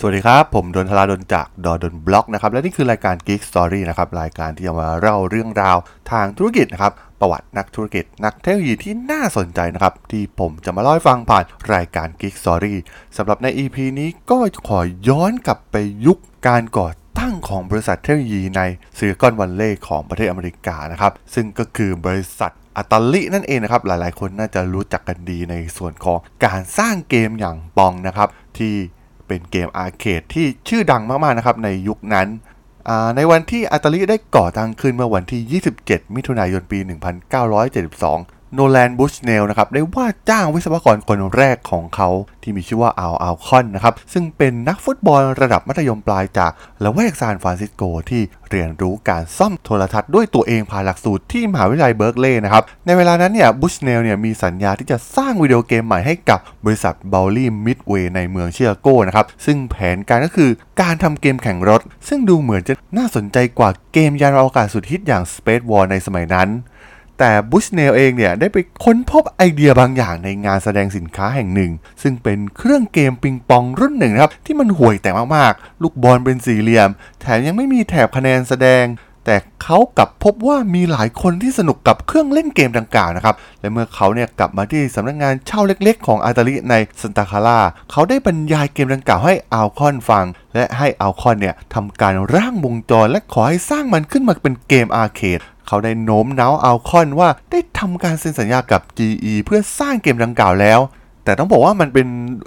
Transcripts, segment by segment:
สวัสดีครับ ผมดนทลาดนจากดอดนบล็อกนะครับและนี่คือรายการ Geek Story นะครับรายการที่จะมาเล่าเรื่องราวทางธุรกิจนะครับประวัตินักธุรกิจ นักเทคโนโลยีที่น่าสนใจนะครับ ที่ผมจะมาเล่าให้ฟังผ่านรายการ Geek Story สำหรับใน EP นี้ก็ขอย้อนกลับไปยุคการก่อตั้งของบริษัทเทคโนโลยีในซิลิคอนวัลเลย์ของประเทศอเมริกานะครับซึ่งก็คือบริษัทอัตลินั่นเองนะครับหลายๆ คนน่าจะรู้จักกันดีในส่วนของการสร้างเกมอย่าง Pong นะครับที่ เป็นเกม arcade ที่ชื่อดังมากๆนะครับในยุคนั้นในวันที่ Atari ได้ก่อตั้งขึ้นเมื่อวันที่ 27 มิถุนายนปี 1972 โนแลนบุชเนลนะครับได้ว่าจ้างวิศวกรคนแรกของเขาที่มีชื่อว่าอัลอัลคอนนะครับซึ่งเป็นนักฟุตบอลระดับมัธยมปลายจากละแวกซานฟรานซิสโกที่เรียนรู้การซ่อมโทรทัศน์ด้วยตัวเองผ่านหลักสูตรที่มหาวิทยาลัยเบิร์กลีย์นะครับในเวลานั้นเนี่ยบุชเนลเนี่ยมีสัญญาที่จะสร้างวิดีโอเกมใหม่ให้กับบริษัท Bally Midway ในเมืองชิคาโก้นะครับซึ่งแผนการก็คือการทำเกมแข่งรถ ซึ่งดูเหมือนจะน่าสนใจกว่าเกมยานอวกาศสุดฮิตอย่าง Space War ในสมัยนั้น แต่บุชเนลเองเนี่ยได้ไปค้นพบไอเดียบางอย่างในงานแสดงสินค้าแห่งหนึ่ง ซึ่งเป็นเครื่องเกมปิงปองรุ่นหนึ่งนะครับ ที่มันห่วยแตกมากๆ ลูกบอลเป็นสี่เหลี่ยม แถมยังไม่มีแถบคะแนนแสดง แต่เขากลับพบว่ามีหลายคนที่สนุกกับเครื่องเล่นเกมดังกล่าวนะครับ และเมื่อเขาเนี่ยกลับมาที่สำนักงานเช่าเล็กๆ ของ Atari ในซานตาคลาราเขาได้บรรยายเกมดังกล่าวให้อัลคอนฟังและให้อัลคอนเนี่ยทำการร่างวงจรและขอให้สร้างมันขึ้นมาเป็นเกม arcade เขาได้โน้มน้าวอัลคอนว่าได้ทำการเซ็นสัญญากับ GE เพื่อสร้างเกมดังกล่าวแล้ว แต่ต้องบอกว่ามันเป็น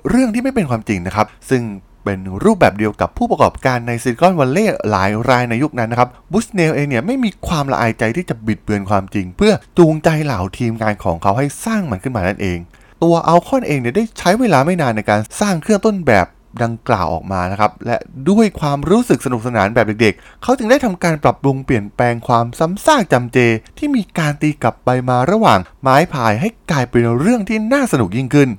เรื่องที่ไม่เป็นความจริงนะครับ ซึ่งเป็นรูปแบบเดียวกับผู้ประกอบการใน Silicon Valley หลายรายในยุคนั้นนะครับบุชเนลเองเนี่ยไม่มีความละอายใจที่จะบิดเบือนความจริง เพื่อจูงใจเหล่าทีมงานของเขาให้สร้างมันขึ้นมานั่นเอง ตัวอัลคอนเองเนี่ยได้ใช้เวลาไม่นานในการสร้างเครื่องต้นแบบ ดังกล่าวออกมานะครับ และด้วยความรู้สึกสนุกสนานแบบเด็กๆ เขาจึงได้ทำการปรับปรุงเปลี่ยนแปลงความซ้ำซากจำเจ ที่มีการตีกลับไปมาระหว่างไม้พายให้กลายเป็นเรื่องที่น่าสนุกยิ่งขึ้น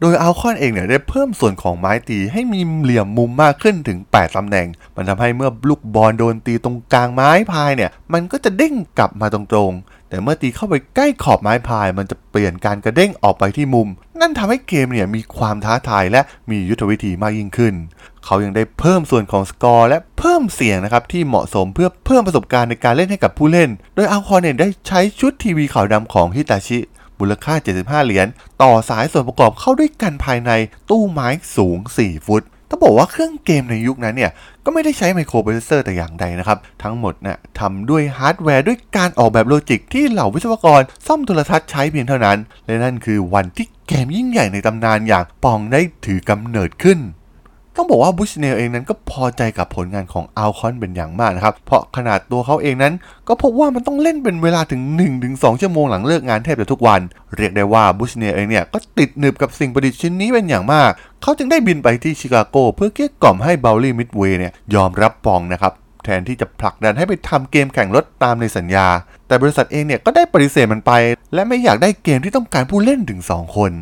โดยอัลคอนเองเนี่ยได้เพิ่มส่วนของไม้ตีให้มีเหลี่ยมมุมมากขึ้นถึง 8ตำแหน่ง มันทำให้เมื่อลูกบอลโดนตีตรงกลางไม้พายเนี่ย มันก็จะเด้งกลับมาตรงๆ แต่เมื่อตีเข้าไปใกล้ขอบไม้พาย มันจะเปลี่ยนการกระเด้งออกไปที่มุม นั่นทำให้เกมเนี่ยมีความท้าทายและมียุทธวิธีมากยิ่งขึ้น เขายังได้เพิ่มส่วนของสกอร์และเพิ่มเสียงนะครับที่เหมาะสมเพื่อเพิ่มประสบการณ์ในการเล่นให้กับผู้เล่น โดย Alcorn เนี่ยได้ใช้ชุดทีวีขาวดำของฮิตาชิมูลค่า 75 เหรียญ ต่อสายส่วนประกอบเข้าด้วยกันภายในตู้ไม้สูง 4 ฟุต ต้องบอกว่าเครื่องเกมในยุคนั้นเนี่ย ก็ไม่ได้ใช้ไมโครโปรเซสเซอร์แต่อย่างใดนะครับ ทั้งหมดน่ะทำด้วยฮาร์ดแวร์ด้วยการออกแบบ logic ที่เหล่าวิศวกร ซ่อมโทรทัศน์ใช้เพียงเท่านั้น และนั่นคือวันที่เกมยิ่งใหญ่ในตำนานอย่าง Pong ได้ถือกำเนิดขึ้น ต้องบอกว่า Bushnell เองนั้นก็พอใจกับผลงานของ Alcorn เป็นอย่างมากนะครับ เพราะขนาดตัวเขาเองนั้นก็พบว่ามันต้องเล่นเป็นเวลาถึง 1-2 ชั่วโมงหลังเลิกงานแทบจะทุกวัน เรียกได้ว่า Bushnell เองเนี่ยก็ติดหนึบกับสิ่งประดิษฐ์ชิ้นนี้เป็นอย่างมาก เขาจึงได้บินไปที่ชิคาโกเพื่อเกลี้ยกล่อมให้ Bally Midway เนี่ยยอมรับ Pong นะครับแทนที่จะผลักดันให้ไปทำเกมแข่งรถตามในสัญญา แต่บริษัทเองเนี่ยก็ได้ปฏิเสธมันไป และไม่อยากได้เกมที่ต้องการผู้เล่นถึง 2 คน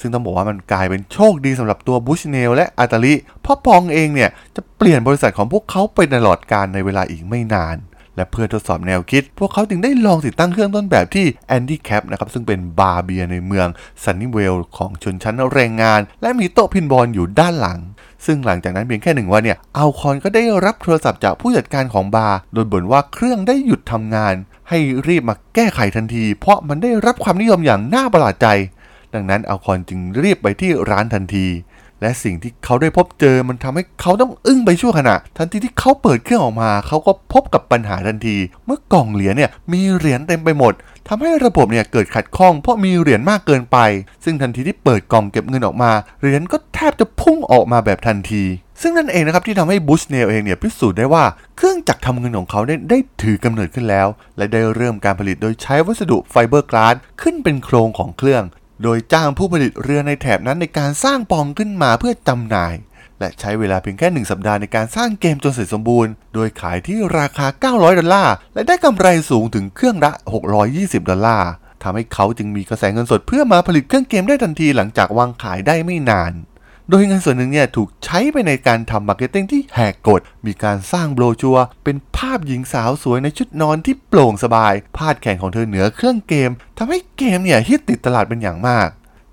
ซึ่งต้องบอกว่ามันกลายเป็นโชคดีสำหรับตัว Bushnell และ Atari เพราะ Pong เองเนี่ยจะเปลี่ยนบริษัทของพวกเขาไปตลอดกาลในเวลาอีกไม่นานและเพื่อทดสอบแนวคิด พวกเขาจึงได้ลองติดตั้งเครื่องต้นแบบที่ Andy Capp นะครับซึ่งเป็นบาร์เบียร์ในเมือง Sunnyvale ของชนชั้นแรงงาน และมีโต๊ะพินบอลอยู่ด้านหลัง ซึ่งหลังจากนั้นเพียงแค่หนึ่งวันเนี่ย Alcorn ก็ได้รับโทรศัพท์จากผู้จัดการของบาร์โดยบ่นว่าเครื่องได้หยุดทำงาน ให้รีบมาแก้ไขทันที เพราะมันได้รับความนิยมอย่างน่าประหลาดใจ ดังนั้นอัลคอนจึงรีบไปที่ร้านทันที และสิ่งที่เขาได้พบเจอมันทำให้เขาต้องอึ้งไปชั่วขณะ ทันทีที่เขาเปิดเครื่องออกมา เขาก็พบกับปัญหาทันที เมื่อกล่องเหรียญเนี่ยมีเหรียญเต็มไปหมดทำให้ระบบเนี่ยเกิดขัดข้องเพราะมีเหรียญมากเกินไป ซึ่งทันทีที่เปิดกล่องเก็บเงินออกมา เหรียญก็แทบจะพุ่งออกมาแบบทันทีซึ่งนั่นเองนะครับที่ทำให้บูชเนลเองเนี่ยพิสูจน์ได้ว่าเครื่องจักรทำเงินของเขาได้ได้ถือกำเนิดขึ้นแล้ว และได้เริ่มการผลิตโดยใช้วัสดุไฟเบอร์กลาสขึ้นเป็นโครงของเครื่อง โดยจ้างผู้ผลิตเรือในแถบนั้นในการสร้าง Pong ขึ้นมาเพื่อจำหน่าย และใช้เวลาเพียงแค่ 1 สัปดาห์ในการสร้างเกมจนเสร็จสมบูรณ์ โดยขายที่ราคา 900 ดอลลาร์ และได้กำไรสูงถึงเครื่องละ 620 ดอลลาร์ทำให้เขาจึงมีกระแสเงินสดเพื่อมาผลิตเครื่องเกมได้ทันทีหลังจากวางขายได้ไม่นาน โดยเงินส่วนหนึ่งเนี่ยถูกใช้ไปในการทำ marketing ที่แหกกฎ มีการสร้างโบรชัวร์เป็นภาพหญิงสาวสวยในชุดนอนที่โปร่งสบาย พาดแข้งของเธอเหนือเครื่องเกมทำให้เกมเนี่ยฮิตติดตลาดเป็นอย่างมาก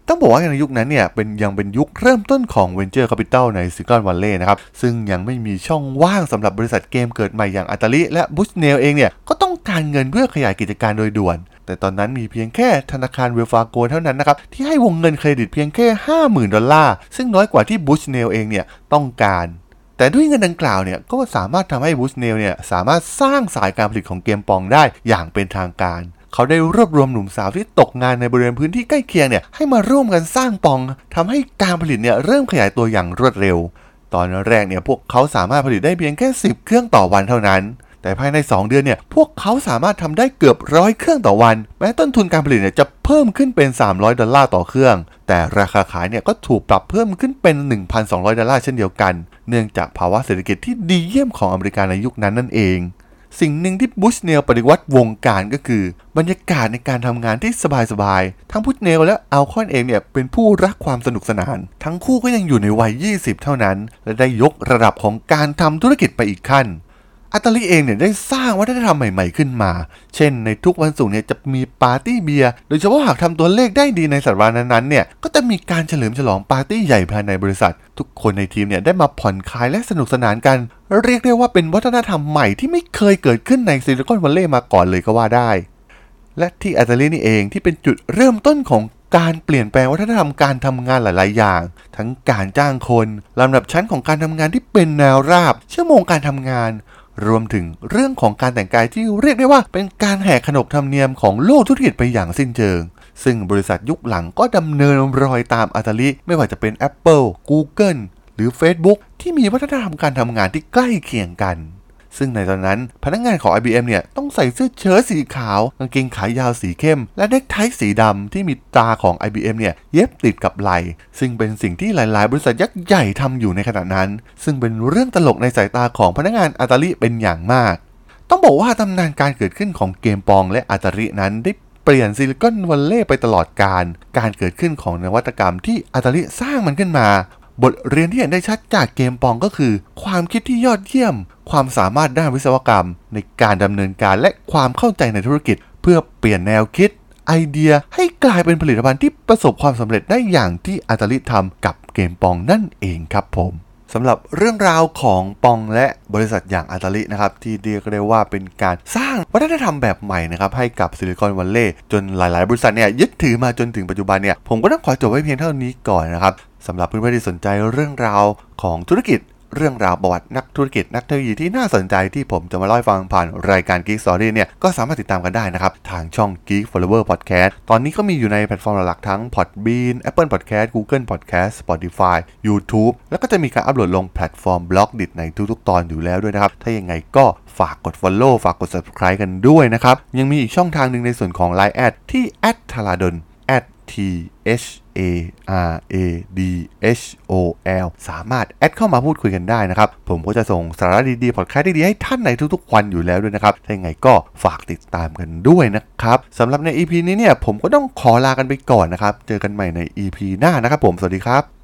ต้องบอกว่าในยุคนั้นเนี่ยเป็นยังเป็นยุคเริ่มต้นของ Venture Capital ใน Silicon Valley นะครับ ซึ่งยังไม่มีช่องว่างสำหรับบริษัทเกมเกิดใหม่อย่าง Atari และ Bushnell เองเนี่ยก็ต้องการเงินเพื่อขยายกิจการโดยด่วน แต่ตอนนั้นมีเพียงแค่ธนาคาร Wells Fargo เท่านั้นนะครับ ที่ให้วงเงินเครดิตเพียงแค่ 50,000 ดอลลาร์ ซึ่งน้อยกว่าที่ Bushnell เองเนี่ยต้องการแต่ด้วยเงินดังกล่าวเนี่ยก็สามารถทำให้ Bushnell เนี่ยสามารถสร้างสายการผลิตของเกม Pong ได้อย่างเป็นทางการ เขาได้รวบรวมหนุ่มสาวที่ตกงานในบริเวณพื้นที่ใกล้เคียงเนี่ยให้มาร่วมกันสร้าง Pong ทำให้การผลิตเนี่ยเริ่มขยายตัวอย่างรวดเร็ว ตอนแรกเนี่ยพวกเขาสามารถผลิตได้เพียงแค่ 10 เครื่องต่อวันเท่านั้น แต่ภายใน 2 เดือนเนี่ย พวกเขาสามารถทำได้เกือบร้อยเครื่องต่อวัน แม้ต้นทุนการผลิตเนี่ยจะเพิ่มขึ้นเป็น 300 ดอลลาร์ต่อเครื่อง แต่ราคาขายเนี่ยก็ถูกปรับเพิ่มขึ้นเป็น 1,200 ดอลลาร์เช่นเดียวกัน เนื่องจากภาวะเศรษฐกิจที่ดีเยี่ยมของอเมริกาในยุคนั้นนั่นเอง สิ่งหนึ่งที่ Bushnell ปฏิวัติวงการก็คือ บรรยากาศในการทำงานที่สบายๆ ทั้ง Bushnell และ Alcorn เองเนี่ยเป็นผู้รักความสนุกสนาน ทั้งคู่ก็ยังอยู่ในวัย 20 เท่านั้น และได้ยกระดับของการทำธุรกิจไปอีกขั้น Atari เองเนี่ยได้สร้างวัฒนธรรมใหม่ๆขึ้นมา เช่น ในทุกวันศุกร์เนี่ยจะมีปาร์ตี้เบียร์ โดยเฉพาะหากทำตัวเลขได้ดีในสัปดาห์นั้นๆเนี่ย ก็จะมีการเฉลิมฉลองปาร์ตี้ใหญ่ภายในบริษัท ทุกคนในทีมเนี่ยได้มาผ่อนคลายและสนุกสนานกัน เรียกได้ว่าเป็นวัฒนธรรมใหม่ที่ไม่เคยเกิดขึ้นในซิลิคอนวัลเลย์มาก่อนเลยก็ว่าได้ และที่อัตาลีนี่เองที่เป็นจุดเริ่มต้นของการเปลี่ยนแปลงวัฒนธรรมการทำงานหลาย ๆ อย่าง ทั้งการจ้างคนลำดับชั้นของการทำงานที่เป็นแนวราบ ชั่วโมงการทำงาน รวมถึงเรื่องของการแต่งกายที่เรียกได้ว่าเป็นการแหกขนบธรรมเนียมของโลกธุรกิจไปอย่างสิ้นเชิง ซึ่งบริษัทยุคหลังก็ดำเนินรอยตามอัตาลิไม่ว่าจะเป็น Apple Google หรือ Facebook ที่มีวัฒนธรรมการทำงานที่ใกล้เคียงกัน ซึ่งในตอนนั้นพนักงานของ IBM เนี่ยต้องใส่เสื้อเชิ้ตสีขาวกางเกงขายาวสีเข้ม และเนคไทสีดำที่มีตราของ IBM เนี่ยเย็บติดกับไหล่ซึ่งเป็นสิ่งที่หลาย ๆ บริษัทยักษ์ใหญ่ทำอยู่ในขณะนั้น ซึ่งเป็นเรื่องตลกในสายตาของพนักงานอัตาลิเป็นอย่างมาก ต้องบอกว่าตำนานการเกิดขึ้นของเกมปองและอัตาลินั้นได้เปลี่ยนซิลิคอนวัลเลย์ไปตลอดการ การเกิดขึ้นของนวัตกรรมที่อัตาลิสร้างมันขึ้นมา บทเรียนที่เห็นได้ชัดจากเกมปองก็คือ ความคิดที่ยอดเยี่ยม ความสามารถด้านวิศวกรรม ในการดำเนินการและความเข้าใจในธุรกิจ เพื่อเปลี่ยนแนวคิด ไอเดียให้กลายเป็นผลิตภัณฑ์ที่ประสบความสำเร็จได้อย่างที่อัตาลิทำกับเกมปองนั่นเองครับผม สำหรับเรื่องราวของปองและบริษัทอย่างอัตาลินะครับที่เรียกได้ว่าเป็นการสร้างวัฒนธรรมแบบใหม่นะครับให้กับซิลิคอนวัลเลย์จนหลาย ๆ บริษัทเนี่ยยึดถือมาจนถึงปัจจุบันเนี่ยผมก็ต้องขอจบไว้เพียงเท่านี้ก่อนนะครับสำหรับเพื่อนๆที่สนใจเรื่องราวของธุรกิจ เรื่องราวประวัตินักธุรกิจนักเทคโนโลยีที่น่าสนใจที่ผมจะมาเล่าให้ฟังผ่านรายการ Geek Story เนี่ยก็สามารถติดตามกันได้นะครับ ทางช่อง Geek Forever Podcast ตอนนี้ก็มีอยู่ในแพลตฟอร์มหลักทั้ง Podbean Apple Podcast Google Podcast Spotify YouTube แล้วก็จะมีการอัปโหลดลงแพลตฟอร์ม Blockdit ในทุกๆ ตอนอยู่แล้วด้วยนะครับ ถ้ายังไงก็ฝากกด Follow ฝากกด Subscribe กันด้วยนะครับ ยังมีอีกช่องทางหนึ่งในส่วนของ Line add ที่ t h a l a d o n T H A R A D H O L สามารถแอดเข้ามาพูดคุยกันได้นะครับ ผมก็จะส่งสาระดีๆ พอดแคสต์ดีๆ ให้ท่านในทุกๆ วันอยู่แล้วด้วยนะครับ ถ้าอย่างไงก็ฝากติดตามกันด้วยนะครับสำหรับใน EP นี้เนี่ย ผมก็ต้องขอลากันไปก่อนนะครับ เจอกันใหม่ใน EP หน้านะครับผม สวัสดีครับ